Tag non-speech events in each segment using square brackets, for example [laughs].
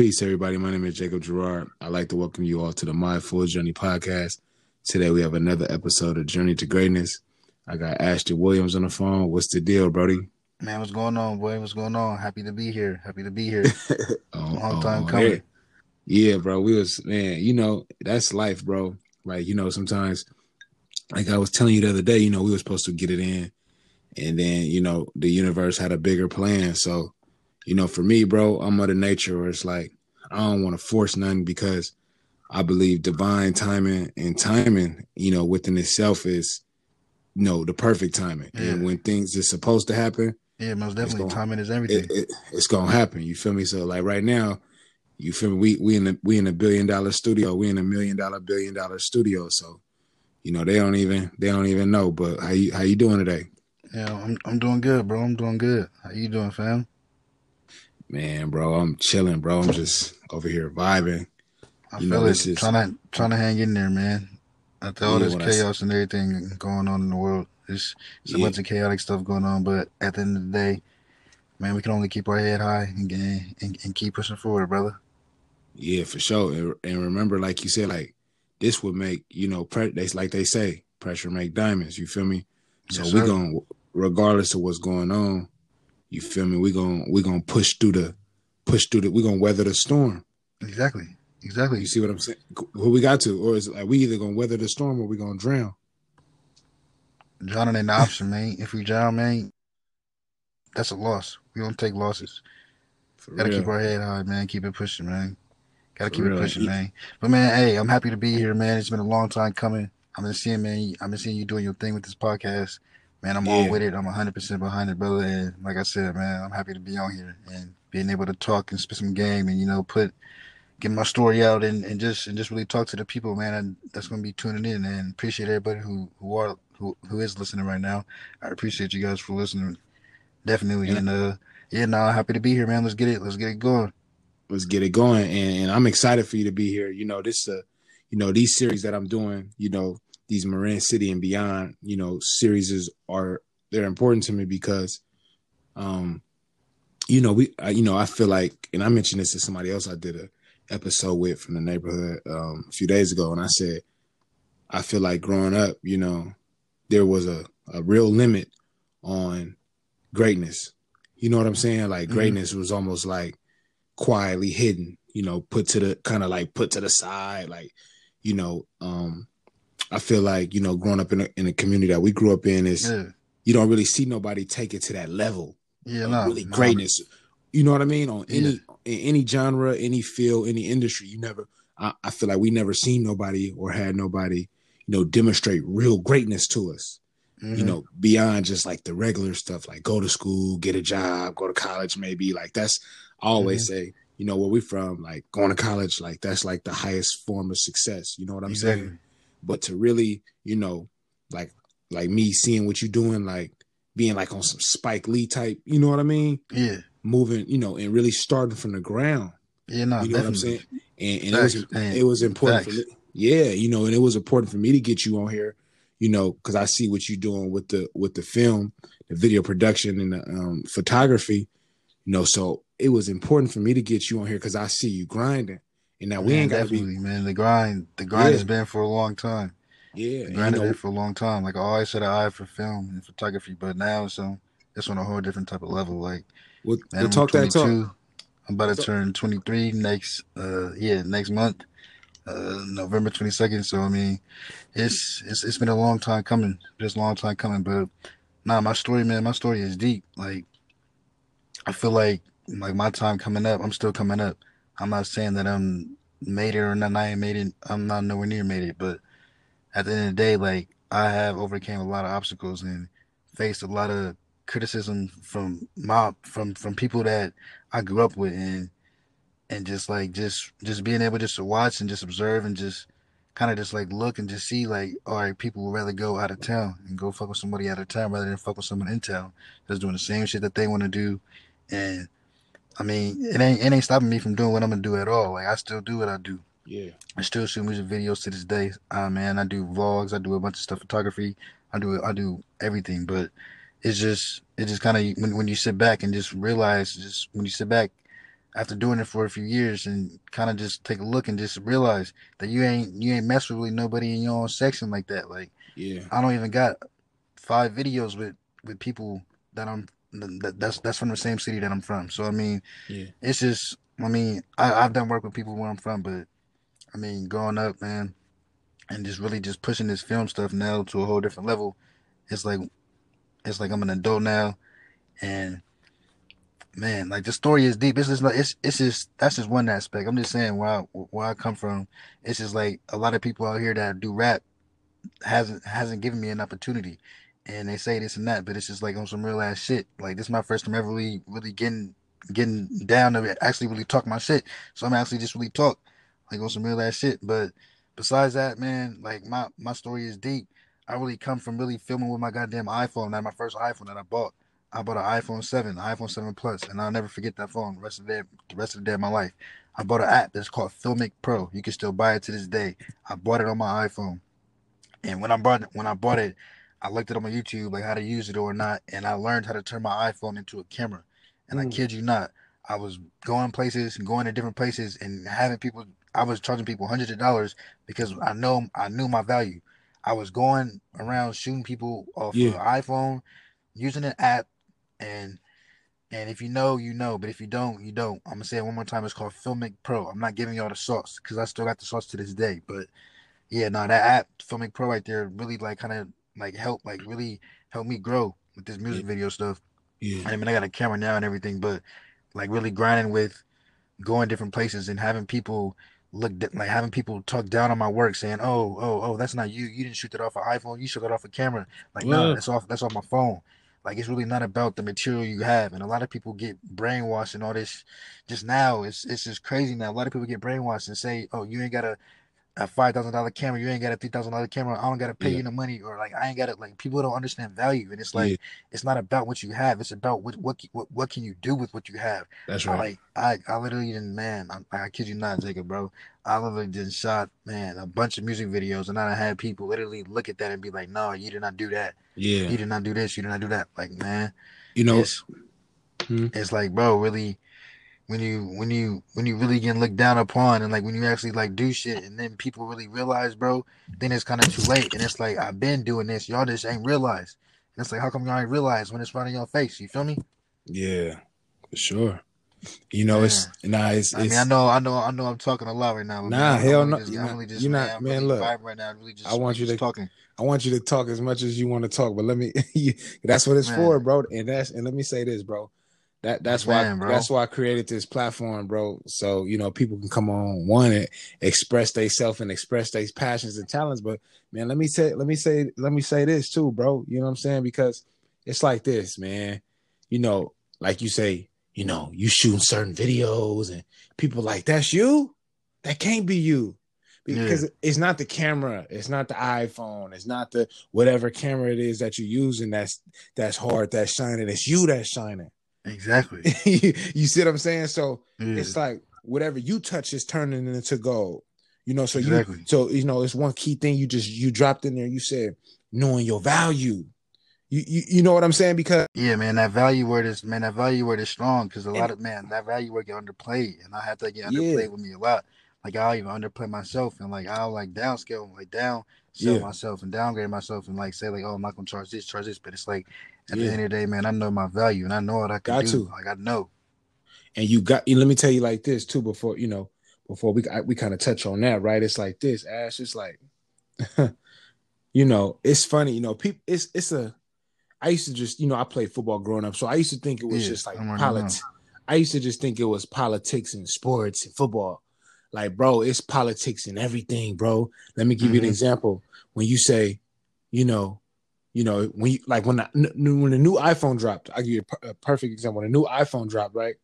Peace, everybody. My name is Jacob Gerard. I'd like to welcome you all to the My Full Journey podcast. Today we have another episode of Journey to Greatness. I got Ashton Williams on the phone. What's the deal, Brody? Man, what's going on, boy? What's going on? Happy to be here. Happy to be here. [laughs] Oh, Long oh, time coming. Yeah, bro. We was man, you know, that's life, bro. Like, you know, sometimes like I was telling you the other day, you know, we were supposed to get it in. And then, you know, the universe had a bigger plan. So, you know, for me, bro, I'm of the nature where it's like I don't want to force nothing because I believe divine timing and timing, you know, within itself is you know the perfect timing. Yeah. And when things are supposed to happen, yeah, most definitely gonna, timing is everything. It, it, it's gonna happen. You feel me? So like right now, you feel me? We we in the we in a billion dollar studio. We in a million dollar billion dollar studio. So, you know, they don't even they don't even know. But how you how you doing today? Yeah, I'm I'm doing good, bro. I'm doing good. How you doing, fam? Man, bro, I'm chilling, bro. I'm just over here vibing. I you feel know, it. Is, trying to trying to hang in there, man. After all yeah, this chaos and everything going on in the world, it's, it's yeah. a bunch of chaotic stuff going on. But at the end of the day, man, we can only keep our head high and and, and keep pushing forward, brother. Yeah, for sure. And, and remember, like you said, like this would make you know, pre- they like they say, pressure make diamonds. You feel me? So yes, we gonna, regardless of what's going on, you feel me? We're gonna we're gonna push through the push through the we're gonna weather the storm. Exactly. Exactly. You see what I'm saying? Who we got to? Or is it like we either gonna weather the storm or we gonna drown? Drowning ain't an option, man. If we drown, man, that's a loss. We don't take losses. For Gotta real. keep our head high, man. Keep it pushing, man. Gotta For keep real. it pushing, man. But man, hey, I'm happy to be here, man. It's been a long time coming. I've been seeing, man. I've been seeing you doing your thing with this podcast man, I'm yeah. all with it. I'm 100% behind it, brother. And like I said, man, I'm happy to be on here and being able to talk and spit some game and, you know, put, get my story out and, and just, and just really talk to the people, man. And that's going to be tuning in and appreciate everybody who, who are, who, who is listening right now. I appreciate you guys for listening. Definitely. Yeah. And, uh, yeah, now I'm happy to be here, man. Let's get it. Let's get it going. Let's get it going. And, and I'm excited for you to be here. You know, this, uh, you know, these series that I'm doing, you know, these Marin City and beyond, you know, series are they're important to me because, um, you know, we, I, you know, I feel like, and I mentioned this to somebody else I did a episode with from the neighborhood um, a few days ago, and I said, I feel like growing up, you know, there was a, a real limit on greatness. You know what I'm saying? Like mm-hmm. greatness was almost like quietly hidden, you know, put to the kind of like put to the side, like, you know, um, I feel like you know, growing up in a, in a community that we grew up in is yeah. you don't really see nobody take it to that level. Yeah, no, really no. greatness. You know what I mean? On any yeah. in any genre, any field, any industry, you never. I, I, feel like we never seen nobody or had nobody, you know, demonstrate real greatness to us. Mm-hmm. You know, beyond just like the regular stuff, like go to school, get a job, go to college, maybe. Like that's I always mm-hmm. say, you know, where we from, like going to college, like that's like the highest form of success. You know what I'm exactly. saying? But to really, you know, like like me seeing what you're doing, like being like on some Spike Lee type, you know what I mean? Yeah. Moving, you know, and really starting from the ground. Yeah, no, you know definitely. what I'm saying? And, and it was it was important Facts. for me. Yeah, you know, and it was important for me to get you on here, you know, because I see what you're doing with the with the film, the video production, and the um, photography. You know, so it was important for me to get you on here because I see you grinding. And now we man, ain't got to be man. The grind, the grind yeah. has been for a long time. Yeah, the grind has been for a long time. Like I always had an eye for film and photography, but now so it's on a whole different type of level. Like we'll, we'll talk that talk. I'm about to turn 23 next, uh, yeah, next month, uh, November 22nd. So I mean, it's it's it's been a long time coming, just a long time coming. But nah, my story, man, my story is deep. Like I feel like like my time coming up, I'm still coming up. I'm not saying that I'm made it or not. I ain't made it. I'm not nowhere near made it. But at the end of the day, like I have overcame a lot of obstacles and faced a lot of criticism from mob from from people that I grew up with and and just like just just being able just to watch and just observe and just kind of just like look and just see like all right people would rather go out of town and go fuck with somebody out of town rather than fuck with someone in town that's doing the same shit that they want to do and I mean, it ain't it ain't stopping me from doing what I'm gonna do at all. Like I still do what I do. Yeah. I still shoot music videos to this day. Uh, man, I do vlogs. I do a bunch of stuff, photography. I do I do everything. But it's just it just kind of when when you sit back and just realize just when you sit back after doing it for a few years and kind of just take a look and just realize that you ain't you ain't mess with really nobody in your own section like that. Like, yeah, I don't even got five videos with with people that I'm that's that's from the same city that I'm from. So I mean, yeah, it's just I mean I, I've done work with people where I'm from, but I mean growing up, man, and just really just pushing this film stuff now to a whole different level. It's like it's like I'm an adult now, and man, like the story is deep. It's just like it's it's just that's just one aspect. I'm just saying where I, where I come from. It's just like a lot of people out here that do rap hasn't hasn't given me an opportunity, and they say this and that, but it's just like on some real ass shit. Like this is my first time ever really really getting getting down to it, actually really talk my shit. So I'm actually just really talk like on some real ass shit. But besides that, man, like my my story is deep. I really come from really filming with my goddamn iPhone. That my first iPhone that I bought. I bought an iPhone 7, an iPhone 7 Plus, and I'll never forget that phone the rest of the day, the rest of the day of my life. I bought an app that's called Filmic Pro. You can still buy it to this day. I bought it on my iPhone. And when I bought it, when I bought it, I looked it up on YouTube, like how to use it or not, and I learned how to turn my iPhone into a camera. And mm. I kid you not, I was going places and going to different places and having people. I was charging people hundreds of dollars because I know I knew my value. I was going around shooting people off yeah. of iPhone, using an app and and if you know, you know. But if you don't, you don't. I'm gonna say it one more time. It's called Filmic Pro. I'm not giving y'all the sauce because I still got the sauce to this day. But yeah, no, that app Filmic Pro right there really like kind of like help like really help me grow with this music yeah. video stuff. Yeah. I mean, I got a camera now and everything, but like really grinding with going different places and having people look like having people talk down on my work saying, "Oh, oh, oh, that's not you. You didn't shoot that off an iPhone. You shot it off a camera." Like, no, that's off. That's off my phone. Like it's really not about the material you have, and a lot of people get brainwashed and all this. Just now, it's it's just crazy now. A lot of people get brainwashed and say, "Oh, you ain't got a a five thousand dollar camera, you ain't got a three thousand dollar camera. I don't gotta pay yeah. you the money, or like I ain't got it. Like people don't understand value, and it's like yeah. it's not about what you have. It's about what what what, what can you do with what you have. That's right. like I I literally didn't man. I, I kid you not, Jacob, bro. I literally just shot man a bunch of music videos, and I had people literally look at that and be like, "No, you did not do that. Yeah, you did not do this. You did not do that." Like man, you know, it's, hmm. it's like bro, really when you when you when you really get looked down upon and like when you actually like do shit and then people really realize, bro, then it's kind of too late. And it's like I've been doing this, y'all just ain't realized. And it's like how come y'all ain't realize when it's right in your face? You feel me? Yeah, for sure. You know, yeah. it's nah. It's, I mean, I know, I know, I know. I'm talking a lot right now. Nah, man, hell no. Just, you're, not, just, you're man, not, man. Really look, right now. Really just, I want you to talking. I want you to talk as much as you want to talk, but let me. [laughs] that's what it's man. for, bro. And that's and let me say this, bro. That that's Man, why bro. that's why I created this platform, bro. So you know people can come on one and express themselves and express their passions and talents. But man, let me say let me say let me say this too, bro. You know what I'm saying? Because it's like this, man. You know, like you say, you know, you shooting certain videos and people like that's you. That can't be you because yeah. it's not the camera, it's not the iPhone, it's not the whatever camera it is that you're using that's that's hard, that's shining. It's you that's shining. Exactly. [laughs] you see what I'm saying? So yeah. it's like whatever you touch is turning into gold. You know, so exactly. you so you know it's one key thing you just you dropped in there. You said knowing your value. You, you, you know what I'm saying? Because yeah, man, that value word is man, that value word is strong because a lot of man, that value word get underplayed, and I have to get underplayed yeah. with me a lot. Like I'll even underplay myself, and like I'll like downscale, like down sell yeah. myself and downgrade myself, and like say like, oh, I'm not gonna charge this, charge this, but it's like at yeah. the end of the day, man, I know my value and I know what I can got do. To. Like I know. And you got. Let me tell you like this too. Before you know, before we I, we kind of touch on that, right? It's like this. Ash. It's like, [laughs] you know, it's funny. You know, people. It's it's a. I used to just, you know, I played football growing up, so I used to think it was yeah, just like politics. I used to just think it was politics and sports and football. Like, bro, it's politics and everything, bro. Let me give mm-hmm. you an mm-hmm. example. When you say, you know, you know, when you like when the, when the new iPhone dropped, I give you a, perfect example. When the new iPhone dropped, right?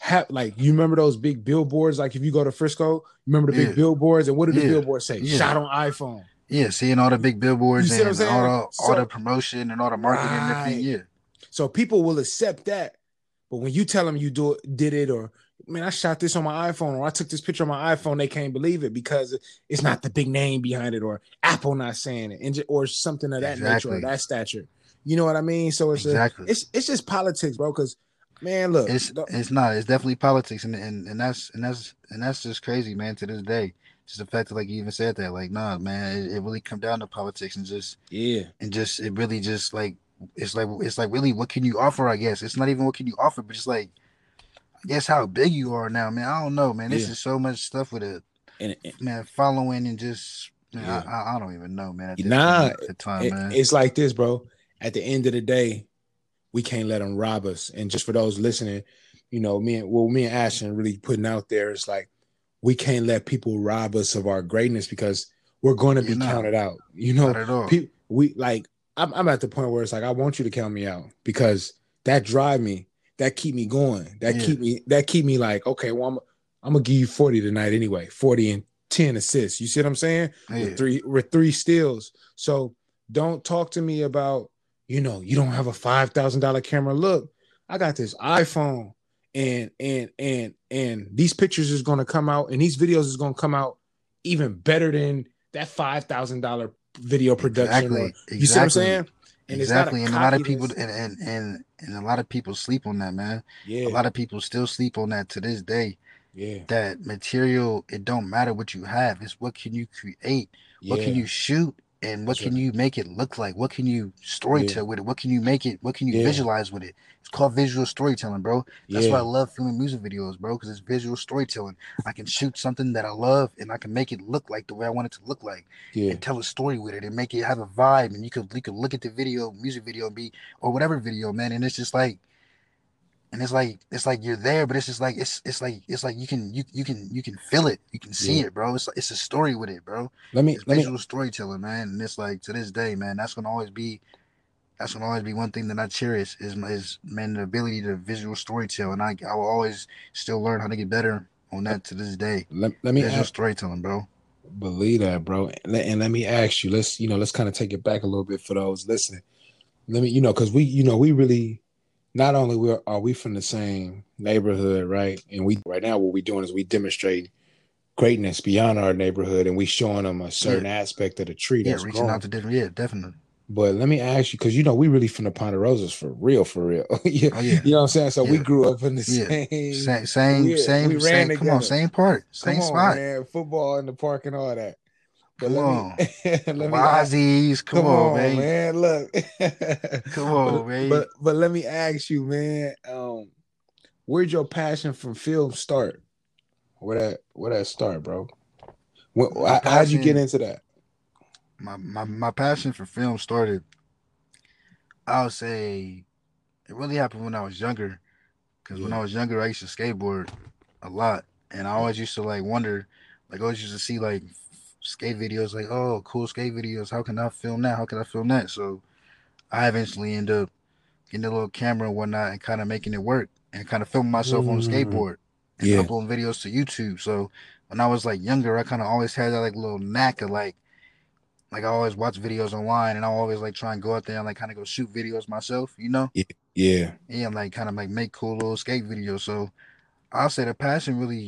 Have, like you remember those big billboards? Like if you go to Frisco, remember the yeah. big billboards, and what did the billboards say? Yeah. Shot on iPhone. Yeah, seeing all the big billboards and all the so, all the promotion and all the marketing right. and everything. Yeah. So people will accept that, but when you tell them you do it, did it or man, I shot this on my iPhone or I took this picture on my iPhone, they can't believe it because it's not the big name behind it or Apple not saying it and or something of that exactly. nature or that stature. You know what I mean? So it's exactly. a, it's it's just politics, bro. Because Man, look, it's don't- it's not. It's definitely politics, and and and that's and that's and that's just crazy, man. To this day, just the fact that like you even said that, like, nah, man, it, it really come down to politics and just yeah, and just it really just like it's like it's like really what can you offer? I guess it's not even what can you offer, but just like Guess how big you are now, man. I don't know, man. This Yeah. is so much stuff with it, and, and man. Following and just. Man, Yeah. I, I, don't even know, man. Nah, point, at the time, it- man. it's like this, bro. At the end of the day, we can't let them rob us. And just for those listening, you know, me and well, me and Ashton really putting out there, it's like we can't let people rob us of our greatness because we're going to be not. counted out. You know, not at all. pe- we like I'm, I'm at the point where it's like I want you to count me out because that drive me, that keep me going, that Yeah. keep me, that keep me like okay, well I'm, I'm gonna give you 40 tonight anyway, 40 and 10 assists. You see what I'm saying? Yeah. With three with three steals. So don't talk to me about you know you don't have a five thousand dollar camera. Look, I got this iPhone, and and and and these pictures is gonna come out, and these videos is gonna come out even better than that five thousand dollar video production. or- Exactly. you see what I'm saying? And exactly, and a lot of people and, and and and a lot of people sleep on that, man. Yeah, A lot of people still sleep on that to this day. yeah, That material, it don't matter what you have. It's what can you create, what can you shoot, and what That's can right. you make it look like? What can you storytell with it? What can you make it? What can you Yeah. visualize with it? It's called visual storytelling, bro. That's yeah. why I love filming music videos, bro, because it's visual storytelling. I can shoot something that I love and I can make it look like the way I want it to look like yeah. and tell a story with it and make it have a vibe and you could you could look at the video music video and be or whatever video man and it's just like and it's like it's like you're there but it's just like it's it's like it's like you can you you can you can feel it you can see Yeah. it bro it's like it's a story with it bro Let me it's let me visual storytelling man and it's like to this day man that's gonna always be that's gonna always be one thing that I cherish is is man the ability to visual storytell and I I will always still learn how to get better on that to this day let, let me visual ask, storytelling bro believe that, bro. And let, and let me ask you. Let's you know let's kind of take it back a little bit for those listening. Let me you know because we you know we really not only we are, we from the same neighborhood, right? And we right now what we're doing is we demonstrate greatness beyond our neighborhood, and we showing them a certain aspect of the tree yeah that's reaching growing. out to different yeah definitely But let me ask you, because you know we really from the Ponderosas for real, for real. [laughs] yeah, Oh, yeah. you know what I'm saying. So we grew up in the Yeah. same, Same, same, same, we ran same. Come on, same part, same Come on, spot. man. Football in the park and all that. [laughs] Come on. me, let me ask- Wazzies, come, on, man. Look, Come on, but, [laughs] man. But but let me ask you, man. Um, where'd your passion from film start? Where that where that start, bro? When, how, how'd you get into that? My, my my passion for film started. I would say it really happened when I was younger. Because when I was younger, I used to skateboard a lot, and I always used to like wonder, like I always used to see like skate videos, like oh, cool skate videos. How can I film that? How can I film that? So I eventually end up getting a little camera and whatnot, and kind of making it work, and kind of filming myself on a Mm. skateboard and Yeah. uploading videos to YouTube. So when I was like younger, I kind of always had that like little knack of like, like I always watch videos online, and I always like try and go out there and like kind of go shoot videos myself, you know Yeah, yeah, and like kind of like make cool little skate videos. So I'll say the passion really,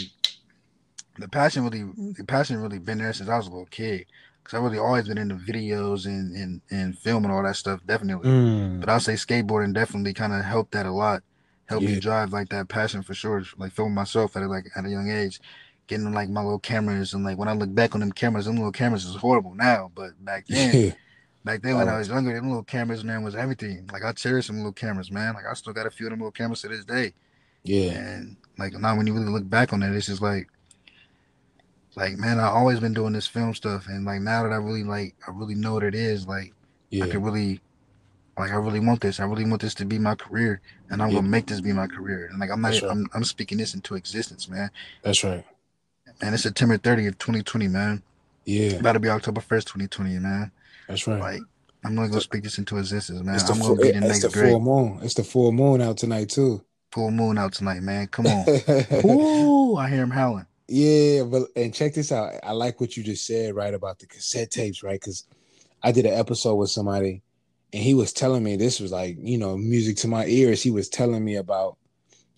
the passion really, the passion really been there since I was a little kid. Cause I really always been into videos and and and film and all that stuff, definitely. Mm. But I'll say skateboarding definitely kind of helped that a lot. Helped Yeah. me drive like that passion for sure. Like filming myself at a, like at a young age, getting like my little cameras and like when I look back on them cameras, them little cameras is horrible now. But back [laughs] then, yeah, Back then when Oh. I was younger, them little cameras, man, was everything. Like I cherish them little cameras, man. Like I still got a few of them little cameras to this day. yeah, And like now when you really look back on it, it's just like like man, I always been doing this film stuff and like now that I really like I really know what it is, like I yeah. could really like I really want this. I really want this to be my career and I'm Yeah. gonna make this be my career. And like I'm not right. I'm I'm speaking this into existence, man. That's right. And it's September 30th, 2020, man. Yeah, About to be October 1st, 2020, man. that's right. Like I'm gonna go speak this into existence, man. it's the, I'm gonna be the next the great full moon. It's the full moon out tonight too. full moon out tonight, man. Come on. [laughs] Ooh, I hear him howling. Yeah, but and check this out. I like what you just said, right, about the cassette tapes, right? Because I did an episode with somebody, and he was telling me this was like, you know, music to my ears. He was telling me about,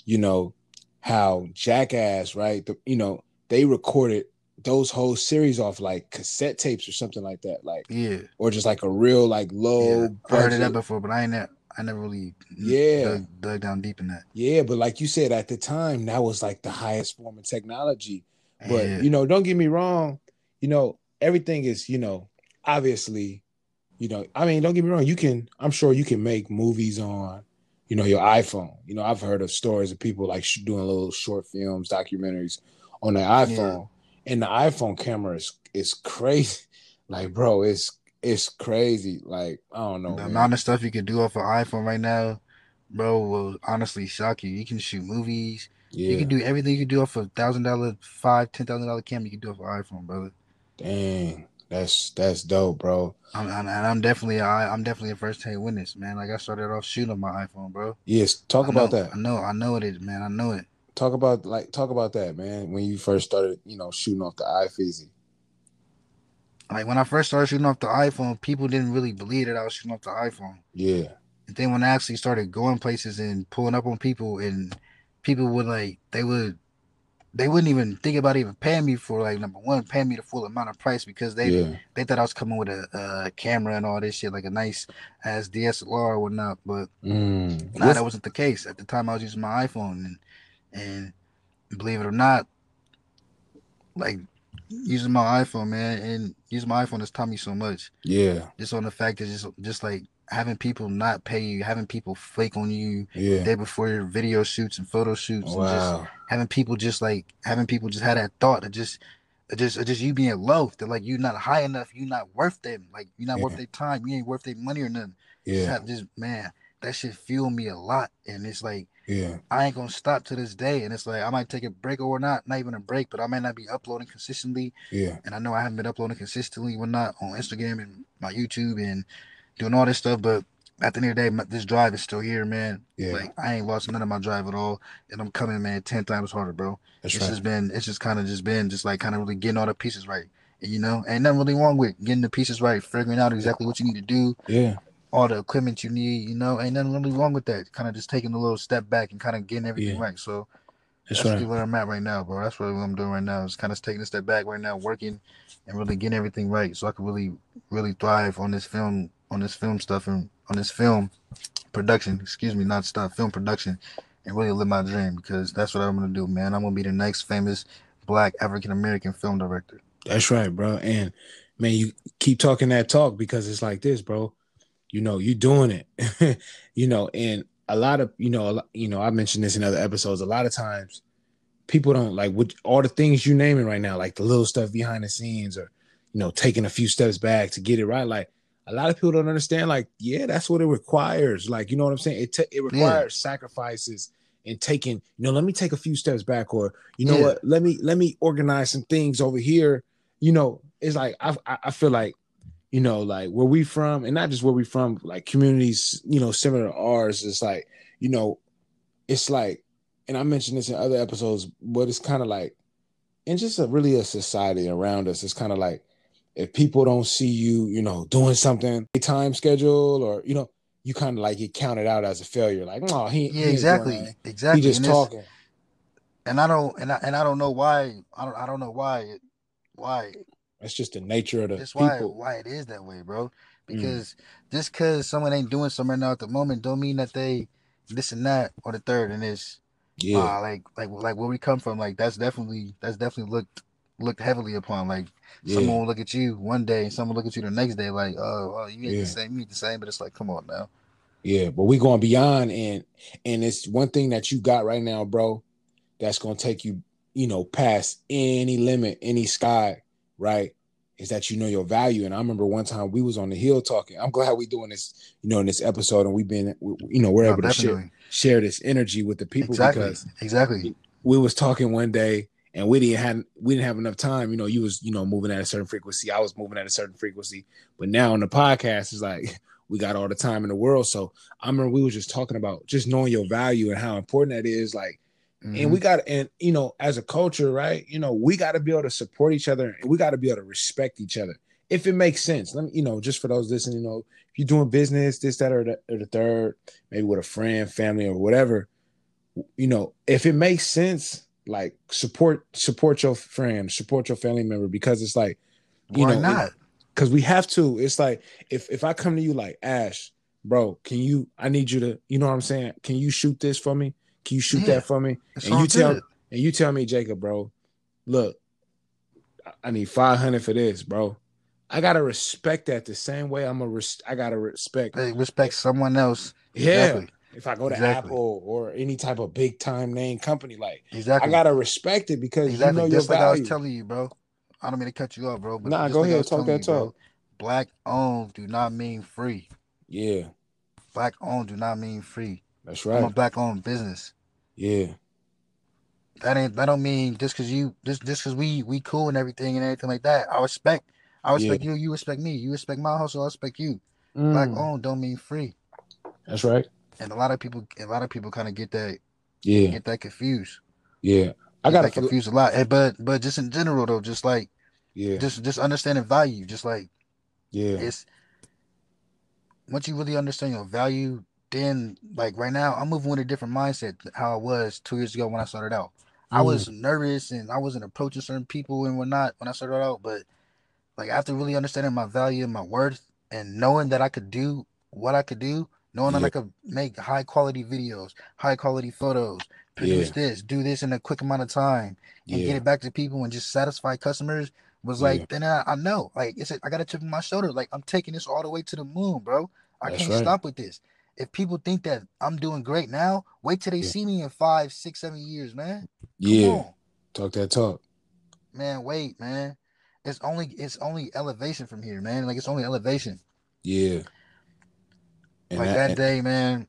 you know, how Jackass, right? The, you know, they recorded those whole series off like cassette tapes or something like that, like Yeah. or just like a real like low yeah. I heard of that before, but I ain't that I never really Yeah. dug, dug down deep in that. Yeah, but like you said, at the time, that was like the highest form of technology. But Yeah. you know, don't get me wrong, you know, everything is, you know, obviously, you know, I mean, don't get me wrong, you can, I'm sure you can make movies on, you know, your iPhone. You know, I've heard of stories of people like doing little short films, documentaries on their iPhone, and the iPhone camera is is crazy. [laughs] Like, bro, it's it's crazy. Like, I don't know. the man. amount of stuff you can do off an iPhone right now, bro, will honestly shock you. You can shoot movies. yeah, You can do everything you can do off a thousand dollar, five, ten thousand dollar camera. You can do off an iPhone, brother. dang, that's that's dope, bro. I'm, I'm, and I'm definitely, I, I'm definitely a first hand witness, man. Like I started off shooting on my iPhone, bro. Yes, talk I about know- that. I know, I know it is, man. I know it. talk about like talk about that man when you first started you know shooting off the iFizzy. Like when I first started shooting off the iPhone, people didn't really believe that I was shooting off the iPhone. yeah And then when I actually started going places and pulling up on people, and people would like, they would, they wouldn't even think about even paying me for like number one, paying me the full amount of price because they yeah they thought I was coming with a, a camera and all this shit, like a nice ass DSLR or whatnot. But mm. nah, that wasn't the case. At the time, I was using my iPhone, and and believe it or not, like using my iPhone, man, and using my iPhone has taught me so much. yeah. Just on the fact that just just like having people not pay you, having people flake on you yeah. day before your video shoots and photo shoots, and just wow. having people just like having people just have that thought of just just just you being low that like you're not high enough, you're not worth them, like you're not worth their time, you ain't worth their money or nothing. Yeah. have just man, that shit fueled me a lot, and it's like yeah I ain't gonna stop to this day, and it's like I might take a break or not, not even a break, but I might not be uploading consistently, yeah and I know I haven't been uploading consistently, when not on Instagram and my YouTube and doing all this stuff, but at the end of the day, my, this drive is still here, man. yeah Like I ain't lost none of my drive at all, and I'm coming, man, ten times harder, bro. that's it's right just been, it's just kind of just been, just like kind of really getting all the pieces right. And, you know, ain't nothing really wrong with getting the pieces right, figuring out exactly what you need to do, yeah all the equipment you need. You know, ain't nothing really wrong with that. Kind of just taking a little step back and kind of getting everything Yeah. right. So that's that's right where I'm at right now, bro. That's really what I'm doing right now. Is kind of taking a step back right now, working and really getting everything right, so I can really, really thrive on this film, on this film stuff, and on this film production. Excuse me, not stuff, film production, and really live my dream because that's what I'm gonna do, man. I'm gonna be the next famous Black African American film director. that's right bro and man you keep talking that talk because it's like this bro you know you're doing it. [laughs] You know and a lot of you know a lot, you know I mentioned this in other episodes a lot of times people don't like what all the things you naming right now like the little stuff behind the scenes or you know taking a few steps back to get it right like a lot of people don't understand like yeah that's what it requires like you know what i'm saying? It it requires sacrifices and taking you know let me take a few steps back or you know Yeah. what let me let me organize some things over here. You know it's like i I feel like you know like where we from and not just where we from like communities you know similar to ours it's like you know it's like and i mentioned this in other episodes but it's kind of like and just a really a society around us it's kind of like if people don't see you you know doing something a time schedule or you know you kind of like get counted out as a failure like oh he he Yeah, doing exactly, exactly. he just and, talking and I don't, and I, and I don't know why. I don't, I don't know why. Why that's just the nature of the That's why people why it is that way, bro. Mm. Because just because someone ain't doing something right now at the moment, don't mean that they this and that or the third and this. yeah Uh, like like like where we come from, like that's definitely that's definitely looked looked heavily upon. Like yeah someone will look at you one day and someone will look at you the next day, like oh, oh you ain't Yeah. the same, you ain't the same. But it's like, come on now. Yeah, but we going beyond and and it's one thing that you got right now, bro, that's gonna take you, you know, past any limit, any sky, right? Is that you know your value. And I remember one time we was on the hill talking. I'm glad we doing this, you know, in this episode, and we've been, you know, we're able to share, share this energy with the people exactly. because Exactly. we was talking one day and we didn't have we didn't have enough time. You know, you was you know moving at a certain frequency. I was moving at a certain frequency. But now on the podcast, it's like [laughs] we got all the time in the world. So I remember we were just talking about just knowing your value and how important that is. Like, and Mhm. we got and you know as a culture, right? You know, we got to be able to support each other and we got to be able to respect each other if it makes sense. Let me, you know, just for those listening, you know, if you're doing business, this, that, or the, or the third, maybe with a friend, family, or whatever, you know, if it makes sense, like support support your friend, support your family member because it's like, you Why know, not? because we have to. It's like if if I come to you like Ash, bro, can you? I need you to. You know what I'm saying? Can you shoot this for me? Can you shoot Yeah, that for me? And you tell good. and you tell me, Jacob, bro, look, I- need 500 for this, bro. I gotta respect that the same way I'm a res- I gotta respect. Respect someone else. Yeah. Exactly. If I go to Exactly. Apple or any type of big time name company, like Exactly. I gotta respect it because exactly. you know your Just like I was telling you, bro. I don't mean to cut you off, bro. But Nah, go like ahead, talk that you, bro, talk. Black owned do not mean free. yeah, Black owned do not mean free. that's right. I'm a black owned business. Yeah, That ain't that don't mean just cause you just just cause we we cool and everything and everything like that. I respect I respect you, you respect me, you respect my hustle, I respect you. Black Mm, owned don't mean free. that's right. And a lot of people a lot of people kind of get that Yeah, get that confused. yeah. I gotta that confused a lot. But but just in general though, just like Yeah, just just understanding value, just like yeah, it's once you really understand your value, then like right now, I'm moving with a different mindset how I was two years ago when I started out. I Mm, was nervous and I wasn't approaching certain people and whatnot when I started out, but like after really understanding my value and my worth and knowing that I could do what I could do, knowing that I could make high quality videos, high quality photos, produce Yeah. this, do this in a quick amount of time, and get it back to people and just satisfy customers was Yeah. like then I, I know like it's a, I got a chip on my shoulder like I'm taking this all the way to the moon bro I That's can't right. stop with this if people think that I'm doing great now wait till they Yeah. see me in five six seven years man Come yeah. on, Talk that talk. man wait man it's only it's only elevation from here man like it's only elevation Yeah. And like that, that day man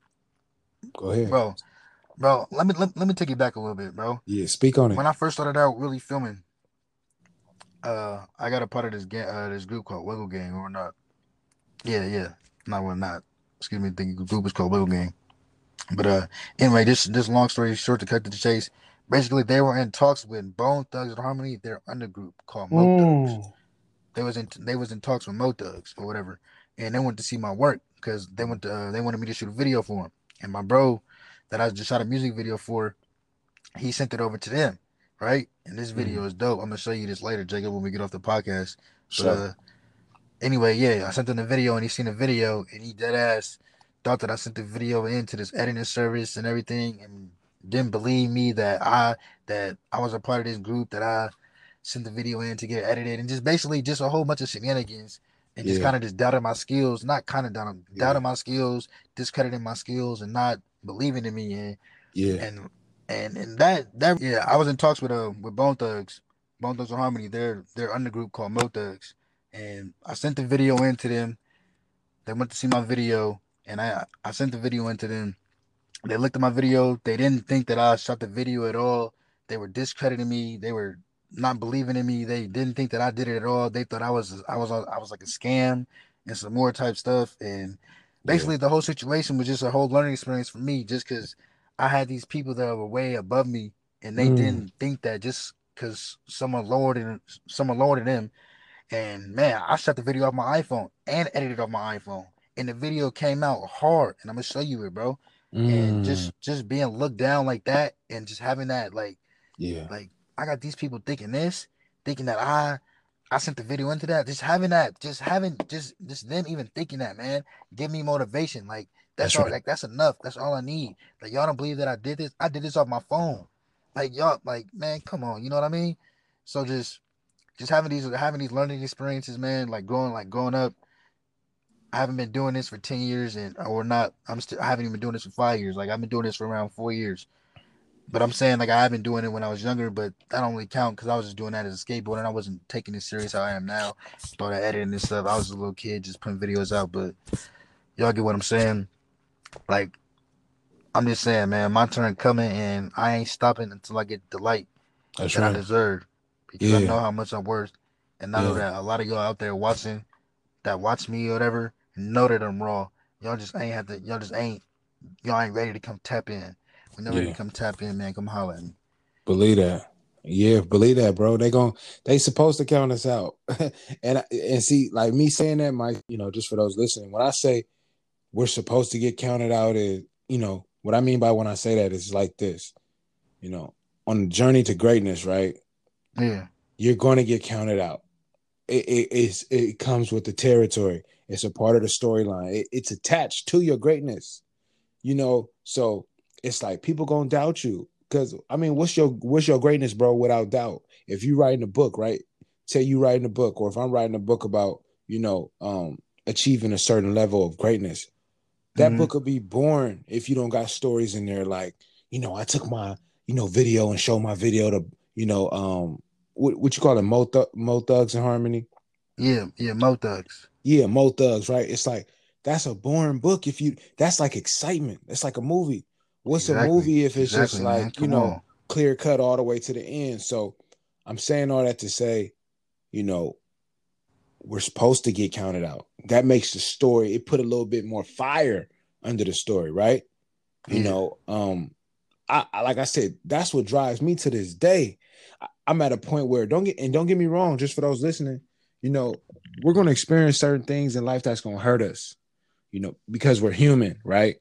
go ahead. bro bro let me let, let me take you back a little bit bro Yeah, speak on it. when I first started out really filming, uh, I got a part of this gang, uh, this group called Wiggle Gang, or not? Yeah, yeah, not well, not. Excuse me, the group is called Wiggle Gang. But uh, anyway, this this long story short to cut to the chase. Basically, they were in talks with Bone Thugs and Harmony, their undergroup called Mo Thugs. Mm, They was in they was in talks with Mo Thugs or whatever, and they wanted to see my work because they went to, uh, they wanted me to shoot a video for them. And my bro, that I just shot a music video for, he sent it over to them, right? And this video is dope. I'm gonna show you this later, Jacob, when we get off the podcast. But so, uh, anyway, yeah, I sent him the video and he seen the video and he dead ass thought that I sent the video into this editing service and everything and didn't believe me that I that I was a part of this group that I sent the video in to get edited and just basically just a whole bunch of shenanigans and just Yeah. kind of just doubted my skills, not kind of doubting, Yeah. doubting my skills, discrediting my skills and not believing in me and yeah, and and and that that yeah, I was in talks with uh with Bone Thugs, Bone Thugs and Harmony. They're they're undergroup called Mo Thugs, and I sent the video in to them. They went to see my video, and I I sent the video into them. They looked at my video. They didn't think that I shot the video at all. They were discrediting me. They were not believing in me. They didn't think that I did it at all. They thought I was I was I was like a scam and some more type stuff. And basically, the whole situation was just a whole learning experience for me, just because I had these people that were way above me, and they Mm. didn't think that just because someone lowered it, someone lowered them. And man, I shot the video off my iPhone and edited off my iPhone, and the video came out hard. And I'm gonna show you it, bro. And Mm, just just being looked down like that, and just having that like yeah, like I got these people thinking this, thinking that I I sent the video into that. Just having that, just having just just them even thinking that, man, give me motivation. Like that's, That's all right. like that's enough. That's all I need. Like y'all don't believe that I did this. I did this off my phone. Like y'all like man, come on, you know what I mean? So just just having these having these learning experiences, man, like growing like growing up. I haven't been doing this for 10 years and or not I'm still I haven't even been doing this for five years. Like I've been doing this for around four years. But I'm saying like I've been doing it when I was younger, but that don't really count because I was just doing that as a skateboarder and I wasn't taking it serious how I am now. Started editing and stuff. I was a little kid just putting videos out, but y'all get what I'm saying. Like I'm just saying, man, my turn coming and I ain't stopping until I get the light that's that I deserve because I know how much I'm worth. And I know Yeah. that a lot of y'all out there watching that watch me or whatever know that I'm raw. Y'all just ain't have to y'all just ain't y'all ain't ready to come tap in. When they're ready to come tap in, man, come holler at me. Believe that. Yeah, believe that, bro. They gon' they supposed to count us out. [laughs] and and see, like me saying that, Mike, you know, just for those listening, when I say we're supposed to get counted out is, you know, what I mean by when I say that is like this. You know, on the journey to greatness, right? Yeah. You're gonna get counted out. it, it, it comes with the territory. It's a part of the storyline. It, it's attached to your greatness, you know. So it's like people gonna doubt you because I mean, what's your what's your greatness, bro? Without doubt, if you writing a book, right? Say you writing a book, or if I'm writing a book about you know um achieving a certain level of greatness, that mm-hmm. book will be born if you don't got stories in there like you know I took my you know video and show my video to you know um what, what you call it Mo, Th- Mo Thugs and Harmony. Yeah, yeah, Mo Thugs. Yeah, Mo Thugs, right? It's like that's a boring book if you that's like excitement. It's like a movie. What's exactly. a movie if it's exactly, just like, you know, on. clear cut all the way to the end? So I'm saying all that to say, you know, we're supposed to get counted out. That makes the story, it put a little bit more fire under the story, right? Yeah. You know, um, I, I, like I said, that's what drives me to this day. I'm at a point where don't get and don't get me wrong, just for those listening, you know, we're gonna experience certain things in life that's gonna hurt us, you know, because we're human, right?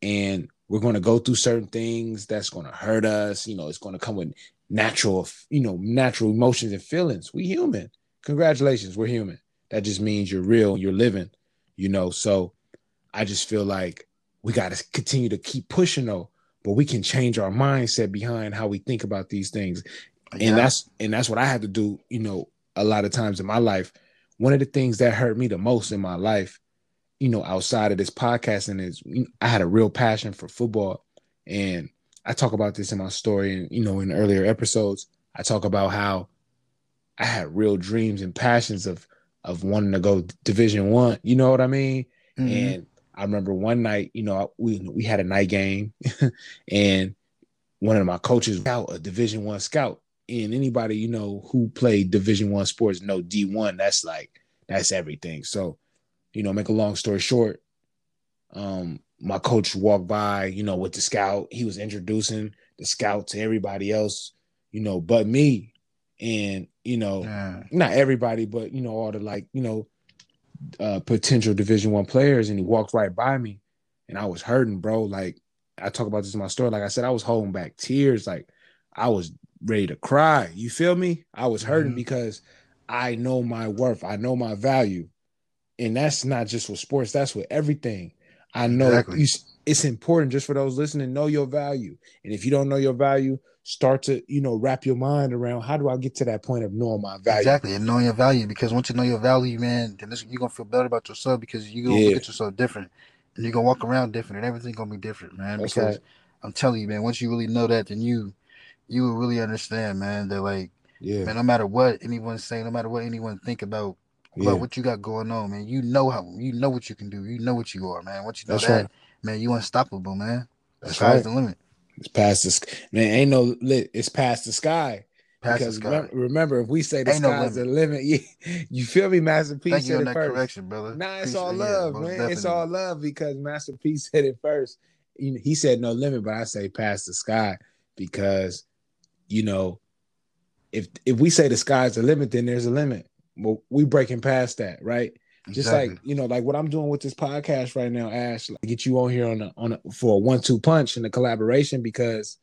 And we're gonna go through certain things that's gonna hurt us, you know, it's gonna come with natural, you know, natural emotions and feelings. We human congratulations, we're human. That just means you're real, you're living, you know. So I just feel like we got to continue to keep pushing though, but we can change our mindset behind how we think about these things. Yeah. And that's and that's what I had to do, you know, a lot of times in my life. One of the things that hurt me the most in my life, you know, outside of this podcasting is I had a real passion for football and I talk about this in my story and you know in earlier episodes. I talk about how I had real dreams and passions of of wanting to go Division One. You know what I mean? Mm-hmm. And I remember one night, you know, we we had a night game, [laughs] and one of my coaches out a Division One scout. And anybody you know who played Division One sports know D one. That's like that's everything. So, you know, make a long story short, um, my coach walked by, you know, with the scout. He was introducing the scout to everybody else, you know, but me and you know, yeah. not everybody, but you know, all the like, you know, uh, potential Division One players, and he walked right by me, and I was hurting, bro. Like I talk about this in my story. Like I said, I was holding back tears. Like I was ready to cry. You feel me? I was hurting mm-hmm. because I know my worth. I know my value, and that's not just with sports. That's with everything. I know exactly. you, it's important just for those listening. Know your value, and if you don't know your value, start to you know wrap your mind around how do I get to that point of knowing my value. Exactly, and knowing your value because once you know your value, man, then this, you're gonna feel better about yourself because you're gonna yeah. look at yourself different, and you're gonna walk around different, and everything's gonna be different, man. That's because right. I'm telling you, man, once you really know that, then you you will really understand, man, that like, yeah, man, no matter what anyone say, no matter what anyone think about about yeah. what you got going on, man, you know how you know what you can do, you know what you are, man. Once you know That's that, right. man, you unstoppable, man. That's the right. the limit. It's past this man. Ain't no lit. It's past the sky. Past because the sky. Remember, remember, if we say the ain't sky's no the limit, [laughs] you, you feel me? Masterpiece? Thank said it first. Correction, brother. Nah, it's all love, yeah, man. Definitely. It's all love because Masterpiece said it first. He said no limit, but I say past the sky because you know if if we say the sky's the limit, then there's a limit. Well, we breaking past that, right? Just like you know, like what I'm doing with this podcast right now, Ash, like get you on here on a, on a, for a one-two punch and the collaboration because